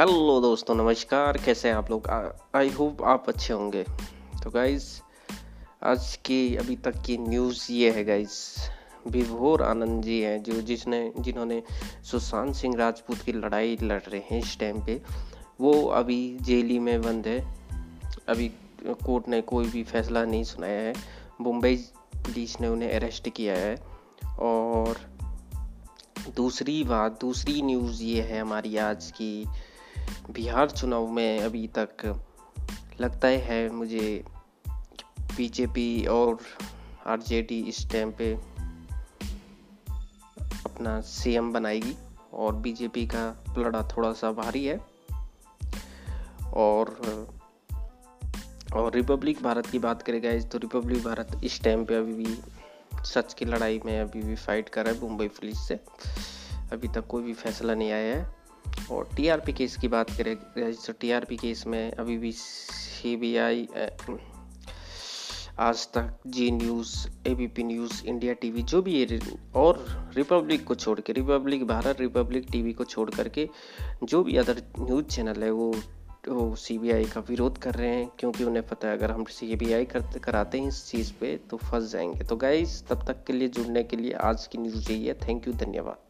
Hello दोस्तों, नमस्कार। कैसे हैं आप लोग? आई होप आप अच्छे होंगे। तो गाइज़ आज की, अभी तक की न्यूज़ ये है गाइज़ विभोर आनंद जी हैं, जो जिसने, जिन्होंने सुशांत सिंह राजपूत की लड़ाई लड़ रहे हैं इस टाइम पे, वो अभी जेल में बंद है। अभी कोर्ट ने कोई भी फैसला नहीं सुनाया है। मुंबई पुलिस ने उन्हें अरेस्ट किया है। और दूसरी बात, दूसरी न्यूज़ ये है हमारी आज की बिहार चुनाव में अभी तक लगता है मुझे बीजेपी और आरजेडी इस टाइम पे अपना सीएम बनाएगी और बीजेपी का लड़ा थोड़ा सा भारी है। और और रिपब्लिक भारत की बात करें गाइज़ तो रिपब्लिक भारत इस टाइम पे अभी भी सच की लड़ाई में अभी भी फाइट कर रहा है मुंबई पुलिस से। अभी तक कोई भी फैसला नहीं आया है। और टीआरपी केस की बात करें तो टीआरपी केस में अभी भी CBI Aaj Tak Zee news ABP news India TV जो भी है और रिपब्लिक को छोड़ के रिपब्लिक भारत रिपब्लिक टीवी को छोड़ करके जो भी अदर न्यूज़ चैनल है, वो वो सीबीआई का विरोध कर रहे हैं, क्योंकि उन्हें पता है अगर हम सी सीबीआई करते कराते हैं इस चीज़ पे तो फंस जाएँगे। तो गाइज़ तब तक के लिए जुड़ने के लिए आज की न्यूज़ यही है। थैंक यू धन्यवाद।